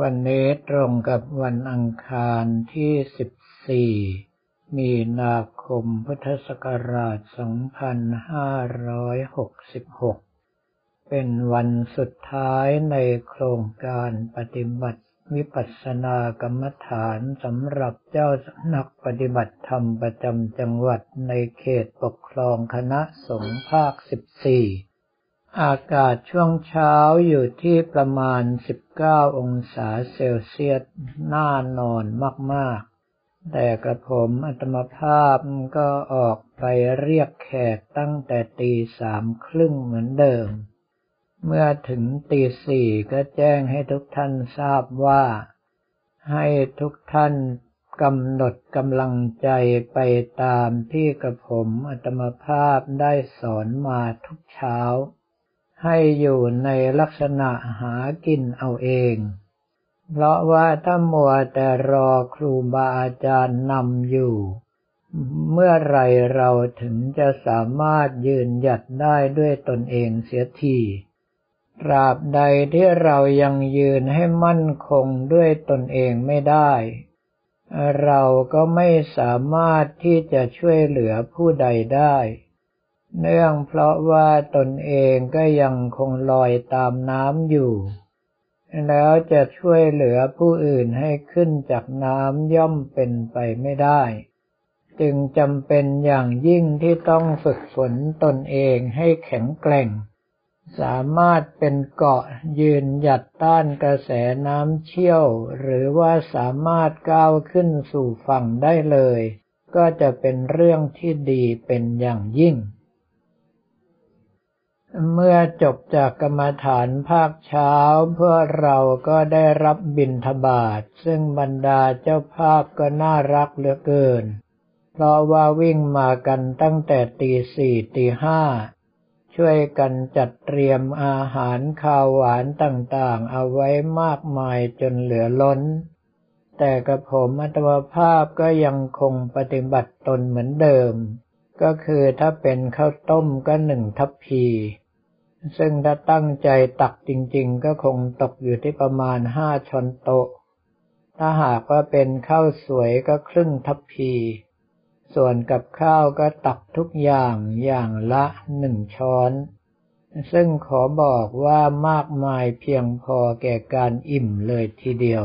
วันนี้ตรงกับวันอังคารที่ 14 มีนาคมพุทธศักราช 2566 เป็นวันสุดท้ายในโครงการปฏิบัติวิปัสสนากรรมฐานสำหรับเจ้าสำนักปฏิบัติธรรมประจำจังหวัดในเขตปกครองคณะสงฆ์ภาค 14 อากาศช่วงเช้าอยู่ที่ประมาณ 19 องศาเซลเซียสน่านอนมากๆ แต่กระผมอัตมภาพก็ออกไปเรียกแขกตั้งแต่ตีสามครึ่งเหมือนเดิม เมื่อถึงตีสี่ก็แจ้งให้ทุกท่านทราบว่า ให้ทุกท่านกำหนดกำลังใจไปตามที่กระผมอัตมภาพได้สอนมาทุกเช้า ให้อยู่ในลักษณะหากินเอาเอง เพราะว่าถ้ามัวแต่รอครูบาอาจารย์นำอยู่ เมื่อไรเราถึงจะสามารถยืนหยัดได้ด้วยตนเองเสียทีตราบใดที่เรายังยืนให้มั่นคงด้วยตนเองไม่ได้ เราก็ไม่สามารถที่จะช่วยเหลือผู้ใดได้ เนื่องเพราะว่าตนเองก็ยังคงลอยตามน้ำอยู่ แล้วจะช่วยเหลือผู้อื่นให้ขึ้นจากน้ำย่อมเป็นไปไม่ได้ จึงจำเป็นอย่างยิ่งที่ต้องฝึกฝนตนเองให้แข็งแกร่ง สามารถเป็นเกาะยืนหยัดต้านกระแสน้ำเชี่ยว หรือว่าสามารถก้าวขึ้นสู่ฝั่งได้เลย ก็จะเป็นเรื่องที่ดีเป็นอย่างยิ่ง เมื่อจบจากกรรมฐานภาคเช้าเพื่อเราก็ได้รับบิณฑบาตซึ่งบรรดาเจ้าภาพก็น่ารักเหลือเกิน เพราะว่าวิ่งมากันตั้งแต่ตีสี่ตีห้าช่วยกันจัดเตรียมอาหารข้าวหวานต่างๆ เอาไว้มากมายจนเหลือล้น แต่กระผมอัตวภาพก็ยังคงปฏิบัติตนเหมือนเดิม ก็คือถ้าเป็นข้าวต้มก็หนึ่งทัพพี ซึ่งถ้าตั้งใจตักจริงๆ ก็คงตกอยู่ที่ประมาณห้าช้อนโต๊ะ ถ้าหากว่าเป็นข้าวสวยก็ครึ่งทัพพี ส่วนกับข้าวก็ตักทุกอย่างอย่างละหนึ่งช้อน ซึ่งขอบอกว่ามากมายเพียงพอแก่การอิ่มเลยทีเดียว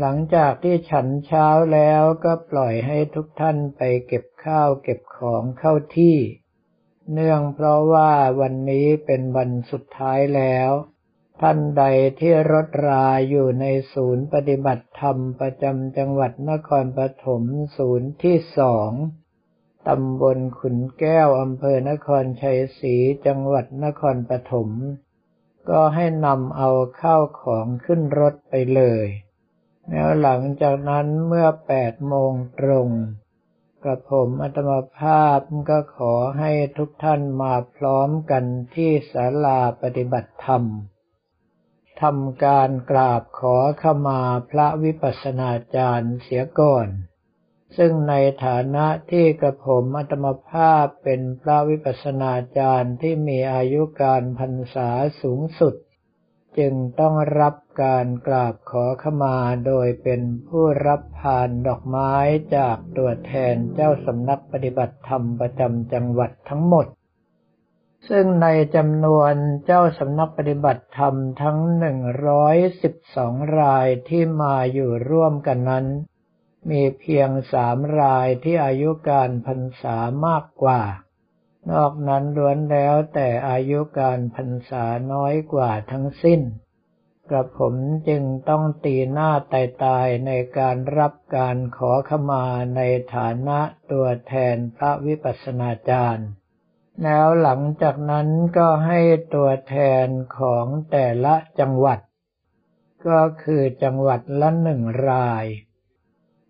หลังจากที่ฉันเช้าแล้วก็ปล่อยให้ทุกท่านไปเก็บ ข้าวเก็บของเข้าที่ เนื่องเพราะว่าวันนี้เป็นวันสุดท้ายแล้ว ท่านใดที่รถราอยู่ในศูนย์ปฏิบัติธรรมประจำจังหวัดนครปฐมศูนย์ที่สองตำบลขุนแก้วอำเภอนครชัยศรีจังหวัดนครปฐมก็ให้นำเอาข้าวของขึ้นรถไปเลย แล้วหลังจากนั้นเมื่อแปดโมงตรง กระผมอัตมภาพก็ขอให้ทุกท่านมาพร้อมกันที่ศาลาปฏิบัติธรรมทำการกราบขอขมาพระวิปัสสนาจารย์เสียก่อน ซึ่งในฐานะที่กระผมอัตมภาพเป็นพระวิปัสสนาจารย์ที่มีอายุการพรรษาสูงสุด จึงต้องรับการกราบขอขมาโดยเป็นผู้รับผ่านดอกไม้จากตัวแทนเจ้าสำนักปฏิบัติธรรมประจำจังหวัดทั้งหมด ซึ่งในจำนวนเจ้าสำนักปฏิบัติธรรมทั้ง 112 รายที่มาอยู่ร่วมกันนั้น มีเพียงสามรายที่อายุการพรรษามากกว่า นอกนั้นล้วนแล้วแต่อายุการพรรษาน้อยกว่าทั้งสิ้น กระผมจึงต้องตีหน้าตายตายในการรับการขอขมาในฐานะตัวแทนพระวิปัสสนาจารย์ แล้วหลังจากนั้นก็ให้ตัวแทนของแต่ละจังหวัด ก็คือจังหวัดละหนึ่งราย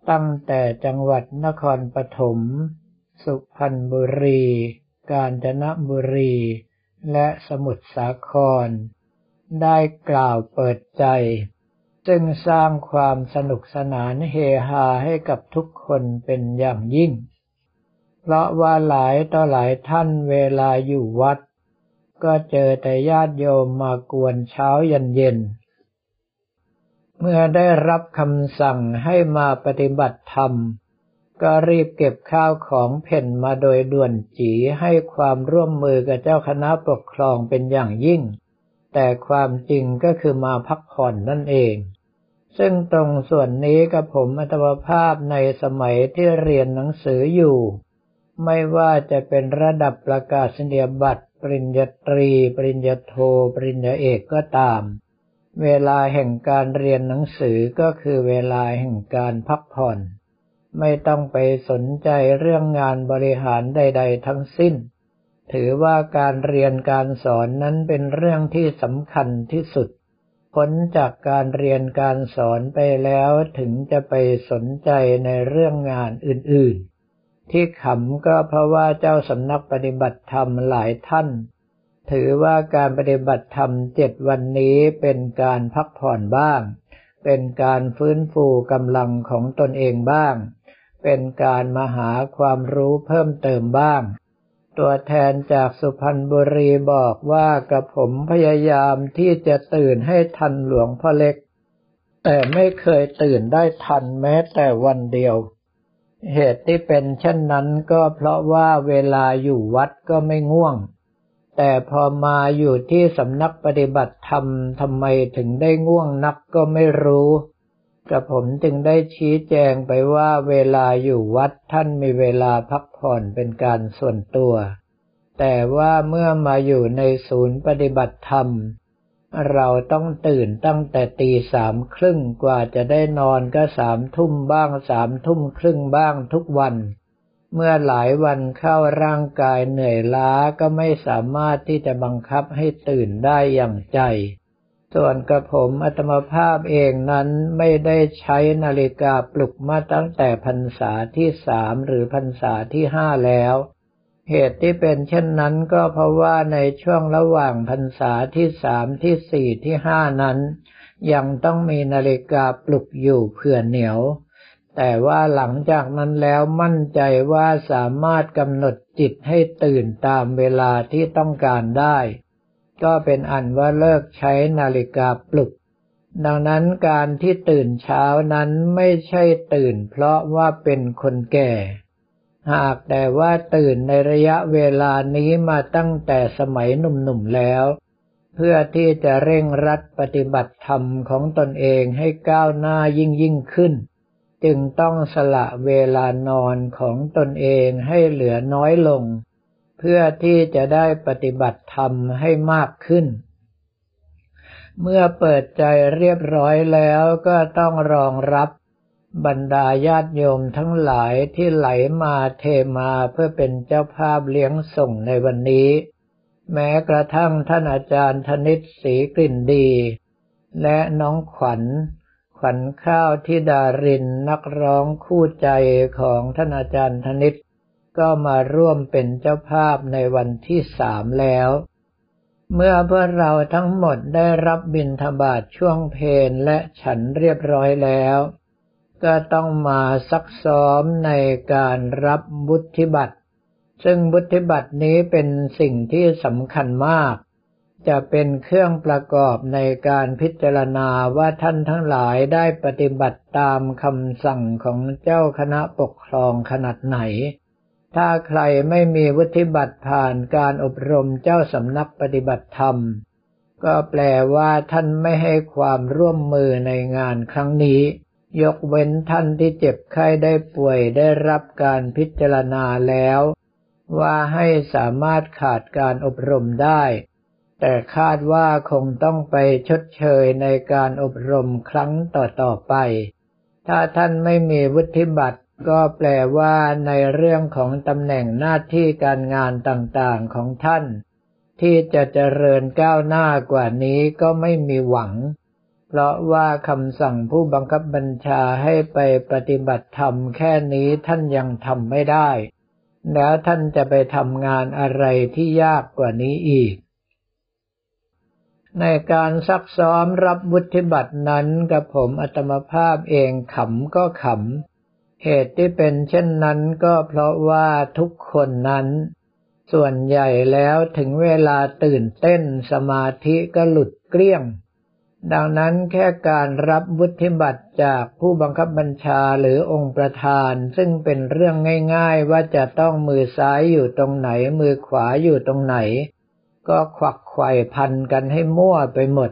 ตั้งแต่จังหวัดนครปฐม สุพรรณบุรี กาญจนบุรี และสมุทรสาคร ได้กล่าวเปิดใจ ซึ่งสร้างความสนุกสนานเฮฮาให้กับทุกคนเป็นอย่างยิ่ง เพราะว่าหลายต่อหลายท่านเวลาอยู่วัด ก็เจอแต่ญาติโยมมากวนเช้ายันเย็นเมื่อได้รับคำสั่งให้มาปฏิบัติธรรม ก็รีบเก็บข้าวของเพ่นมาโดยด่วนจีให้ความร่วมมือกับเจ้าคณะปกครองเป็นอย่างยิ่ง แต่ความจริงก็คือมาพักผ่อนนั่นเอง ซึ่งตรงส่วนนี้กับผมอัตมภาพในสมัยที่เรียนหนังสืออยู่ ไม่ว่าจะเป็นระดับประกาศนียบัตร ปริญญาตรี ปริญญาโทปริญญาเอกก็ตาม เวลาแห่งการเรียนหนังสือก็คือเวลาแห่งการพักผ่อน ไม่ต้องไปสนใจเรื่องงานบริหารใด ๆ ทั้งสิ้น ถือว่าการเรียนการสอนนั้นเป็นเรื่องที่สำคัญที่สุด พ้นจากการเรียนการสอนไปแล้วถึงจะไปสนใจในเรื่องงานอื่นๆ ที่ขำก็เพราะว่าเจ้าสำนักปฏิบัติธรรมหลายท่าน ถือว่าการปฏิบัติธรรมเจ็ดวันนี้เป็นการพักผ่อนบ้าง เป็นการฟื้นฟูกำลังของตนเองบ้าง เป็นการมาหาความรู้เพิ่มเติมบ้าง ตัวแทนจากสุพรรณบุรีบอกว่ากระผมพยายามที่จะตื่นให้ทันหลวงพ่อเล็ก แต่ไม่เคยตื่นได้ทันแม้แต่วันเดียว เหตุที่เป็นเช่นนั้นก็เพราะว่าเวลาอยู่วัดก็ไม่ง่วง แต่พอมาอยู่ที่สำนักปฏิบัติธรรมทำไมถึงได้ง่วงนักก็ไม่รู้ กระผมจึงได้ชี้แจงไปว่าเวลาอยู่วัดท่านมีเวลาพักผ่อนเป็นการส่วนตัว แต่ว่าเมื่อมาอยู่ในศูนย์ปฏิบัติธรรม เราต้องตื่นตั้งแต่ตีสามครึ่งกว่าจะได้นอนก็สามทุ่มบ้างสามทุ่มครึ่งบ้างทุกวัน เมื่อหลายวันเข้าร่างกายเหนื่อยล้าก็ไม่สามารถที่จะบังคับให้ตื่นได้อย่างใจ ส่วนกระผมอัตมภาพเองนั้นไม่ได้ใช้นาฬิกาปลุกมาตั้งแต่พรรษาที่สามหรือพรรษาที่ห้าแล้ว เหตุที่เป็นเช่นนั้นก็เพราะว่าในช่วงระหว่างพรรษาที่สามที่สี่ที่ห้านั้น ยังต้องมีนาฬิกาปลุกอยู่เผื่อเหนียว แต่ว่าหลังจากนั้นแล้วมั่นใจว่าสามารถกำหนดจิตให้ตื่นตามเวลาที่ต้องการได้ ก็เป็นอันว่าเลิกใช้นาฬิกาปลุก ดังนั้นการที่ตื่นเช้านั้นไม่ใช่ตื่นเพราะว่าเป็นคนแก่ หากแต่ว่าตื่นในระยะเวลานี้มาตั้งแต่สมัยหนุ่มๆแล้ว เพื่อที่จะเร่งรัดปฏิบัติธรรมของตนเองให้ก้าวหน้ายิ่งยิ่งขึ้น จึงต้องสละเวลานอนของตนเองให้เหลือน้อยลง เพื่อที่จะได้ปฏิบัติธรรมให้มากขึ้น เมื่อเปิดใจเรียบร้อยแล้วก็ต้องรองรับบรรดาญาติโยมทั้งหลายที่ไหลมาเทมาเพื่อเป็นเจ้าภาพเลี้ยงส่งในวันนี้ แม้กระทั่งท่านอาจารย์ธนิตศรีกลิ่นดี และน้องขวัญ ขวัญข้าวทิดารินนักร้องคู่ใจของท่านอาจารย์ธนิต ก็มาร่วมเป็นเจ้าภาพในวันที่สามแล้ว เมื่อพวกเราทั้งหมดได้รับบิณฑบาตช่วงเพลและฉันเรียบร้อยแล้ว ก็ต้องมาซักซ้อมในการรับบุธิบัตซึ่งบุธิบัตนี้เป็นสิ่งที่สำคัญมาก จะเป็นเครื่องประกอบในการพิจารณาว่าท่านทั้งหลายได้ปฏิบัติตามคำสั่งของเจ้าคณะปกครองขนาดไหน ถ้าใครไม่มีวุฒิบัตรผ่านการอบรมเจ้าสำนักปฏิบัติธรรม ก็แปลว่าท่านไม่ให้ความร่วมมือในงานครั้งนี้ ยกเว้นท่านที่เจ็บไข้ได้ป่วยได้รับการพิจารณาแล้ว ว่าให้สามารถขาดการอบรมได้ แต่คาดว่าคงต้องไปชดเชยในการอบรมครั้งต่อๆไป ถ้าท่านไม่มีวุฒิบัตร ก็แปลว่าในเรื่องของตำแหน่งหน้าที่การงานต่างๆของท่าน ที่จะเจริญก้าวหน้ากว่านี้ก็ไม่มีหวัง เพราะว่าคำสั่งผู้บังคับบัญชาให้ไปปฏิบัติธรรมแค่นี้ท่านยังทำไม่ได้ แล้วท่านจะไปทำงานอะไรที่ยากกว่านี้อีก ในการซักซ้อมรับวุฒิบัตรนั้นกับผมอัตมภาพเองขำก็ขำ เหตุที่เป็นเช่นนั้นก็เพราะว่าทุกคนนั้น ส่วนใหญ่แล้วถึงเวลาตื่นเต้นสมาธิก็หลุดเกลี้ยง ดังนั้นแค่การรับวุฒิบัตรจากผู้บังคับบัญชาหรือองค์ประธาน ซึ่งเป็นเรื่องง่ายๆว่าจะต้องมือซ้ายอยู่ตรงไหน มือขวาอยู่ตรงไหน ก็ควักไขว่พันกันให้มั่วไปหมด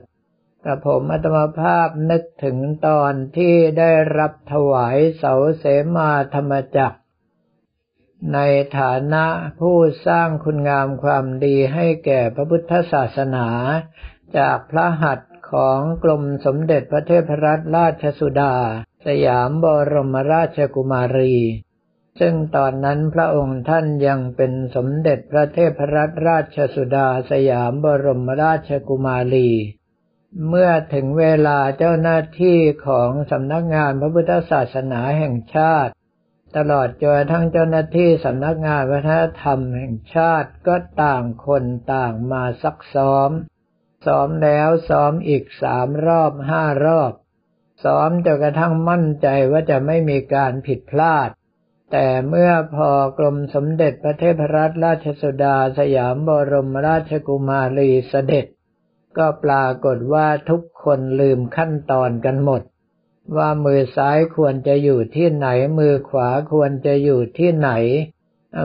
กระผมอัตมภาพนึกถึงตอนที่ได้รับถวายเสาเสมาธรรมจักร ในฐานะผู้สร้างคุณงามความดีให้แก่พระพุทธศาสนา จากพระหัตถ์ของกรมสมเด็จพระเทพรัตนราชสุดา สยามบรมราชกุมารี ซึ่งตอนนั้นพระองค์ท่านยังเป็นสมเด็จพระเทพรัตนราชสุดา สยามบรมราชกุมารี เมื่อถึงเวลาเจ้าหน้าที่ของสำนักงานพระพุทธศาสนาแห่งชาติ ตลอดจนทั้งเจ้าหน้าที่สำนักงานวัฒนธรรมแห่งชาติก็ต่างคนต่างมาซักซ้อม ซ้อมแล้วซ้อมอีกสามรอบห้ารอบ ซ้อมจนกระทั่งมั่นใจว่าจะไม่มีการผิดพลาด แต่เมื่อพอกรมสมเด็จพระเทพรัตนราชสุดาสยามบรมราชกุมารีเสด็จ ก็ปรากฏว่าทุกคนลืมขั้นตอนกันหมด ว่ามือซ้ายควรจะอยู่ที่ไหน มือขวาควรจะอยู่ที่ไหน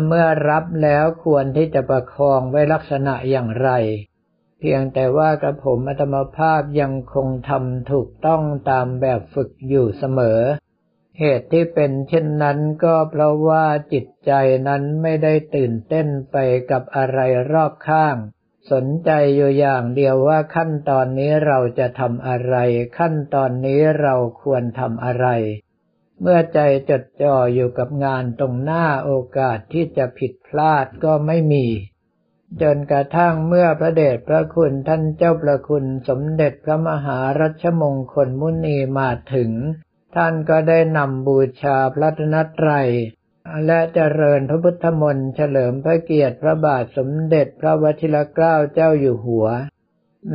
เมื่อรับแล้วควรที่จะประคองไว้ลักษณะอย่างไร เพียงแต่ว่ากระผมอัตมภาพยังคงทำถูกต้องตามแบบฝึกอยู่เสมอ เหตุที่เป็นเช่นนั้นก็เพราะว่าจิตใจนั้นไม่ได้ตื่นเต้นไปกับอะไรรอบข้าง สนใจอยู่อย่างเดียวว่าขั้นตอนนี้เราจะทำอะไร ขั้นตอนนี้เราควรทำอะไร เมื่อใจจดจ่ออยู่กับงานตรงหน้าโอกาสที่จะผิดพลาดก็ไม่มี จนกระทั่งเมื่อพระเดชพระคุณท่านเจ้าประคุณสมเด็จพระมหารัชมงคลมุนีมาถึง ท่านก็ได้นำบูชาพระนตรัย และเจริญพระพุทธมนต์เฉลิมพระเกียรติพระบาทสมเด็จพระวชิรเกล้าเจ้าอยู่หัว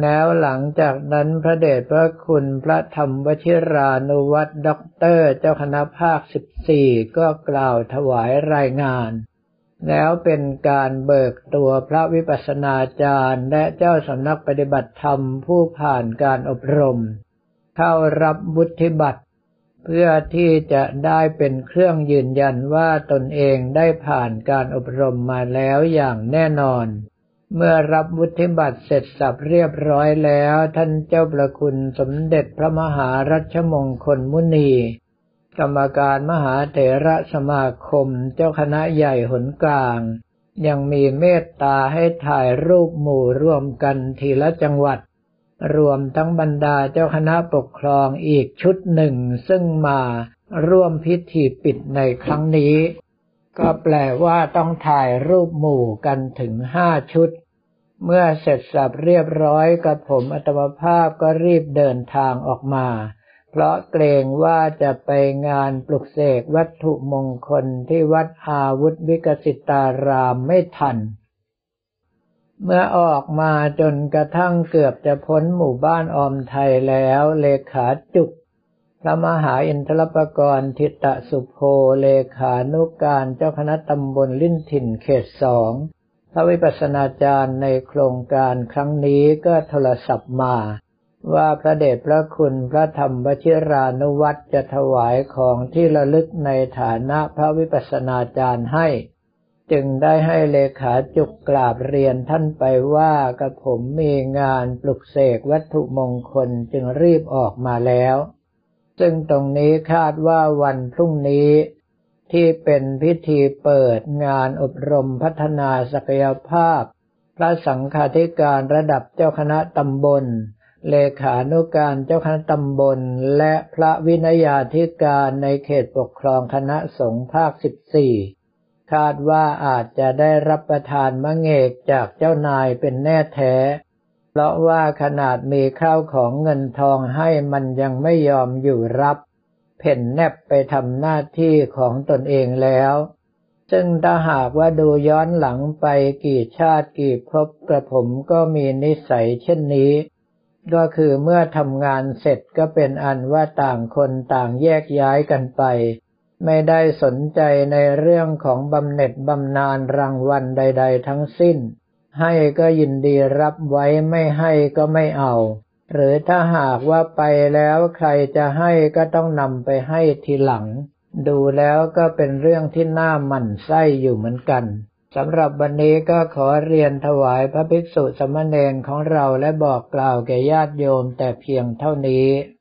แล้วหลังจากนั้นพระเดชพระคุณพระธรรมวชิรานุวัตรด็อกเตอร์เจ้าคณะภาคสิบสี่ก็กล่าวถวายรายงาน แล้วเป็นการเบิกตัวพระวิปัสสนาจารย์ และเจ้าสำนักปฏิบัติธรรมผู้ผ่านการอบรม เข้ารับบุธิบัตร เพื่อที่จะได้เป็นเครื่องยืนยันว่าตนเองได้ผ่านการอบรมมาแล้วอย่างแน่นอน เมื่อรับวุฒิบัตรเสร็จสับเรียบร้อยแล้ว ท่านเจ้าประคุณสมเด็จพระมหารัชมงคลมุนี กรรมการมหาเถระสมาคมเจ้าคณะใหญ่หนกลาง ยังมีเมตตาให้ถ่ายรูปหมู่ร่วมกันทีละจังหวัด รวมทั้งบรรดาเจ้าคณะปกครองอีกชุดหนึ่งซึ่งมาร่วมพิธีปิดในครั้งนี้ ก็แปลว่าต้องถ่ายรูปหมู่กันถึงห้าชุด เมื่อเสร็จสับเรียบร้อยกับผมอัตมภาพก็รีบเดินทางออกมา เพราะเกรงว่าจะไปงานปลุกเสกวัตถุมงคลที่วัดอาวุธวิกสิตารามไม่ทัน เมื่อออกมาจนกระทั่งเกือบจะพ้นหมู่บ้านออมไทยแล้ว เลขาจุก พระมหาอินทรปกรณ์ทิตะสุโภเลขานุกการเจ้าคณะตำบลลิ้นถิ่นเขตสองพระวิปัสนาจารย์ในโครงการครั้งนี้ก็โทรศัพท์มาว่าพระเดชพระคุณพระธรรมวชิรานุวัตจะถวายของที่ระลึกในฐานะพระวิปัสนาจารย์ให้ จึงได้ให้เลขาจุกกราบเรียนท่านไปว่ากับผมมีงานปลุกเสกวัตถุมงคลจึงรีบออกมาแล้ว ซึ่งตรงนี้คาดว่าวันพรุ่งนี้ ที่เป็นพิธีเปิดงานอบรมพัฒนาศักยภาพ พระสังฆาธิการระดับเจ้าคณะตำบล เลขานุการเจ้าคณะตำบล และพระวินยาธิการในเขตปกครองคณะสงฆ์ภาคสิบสี่ คาดว่าอาจจะได้รับประทานมะเงกจากเจ้านายเป็นแน่แท้ เพราะว่าขนาดมีข้าวของเงินทองให้มันยังไม่ยอมอยู่รับ เพ่นแนบไปทำหน้าที่ของตนเองแล้ว ซึ่งถ้าหากว่าดูย้อนหลังไปกี่ชาติกี่ภพกระผมก็มีนิสัยเช่นนี้ ก็คือเมื่อทำงานเสร็จก็เป็นอันว่าต่างคนต่างแยกย้ายกันไป ไม่ได้สนใจในเรื่องของบำเหน็จบำนาญรางวัลใด ๆ ทั้งสิ้น ให้ก็ยินดีรับไว้ไม่ให้ก็ไม่เอา หรือถ้าหากว่าไปแล้วใครจะให้ก็ต้องนำไปให้ทีหลัง ดูแล้วก็เป็นเรื่องที่น่าหมั่นไส้อยู่เหมือนกันสำหรับวันนี้ก็ขอเรียนถวายพระภิกษุสมณเณรของเราและบอกกล่าวแก่ญาติโยมแต่เพียงเท่านี้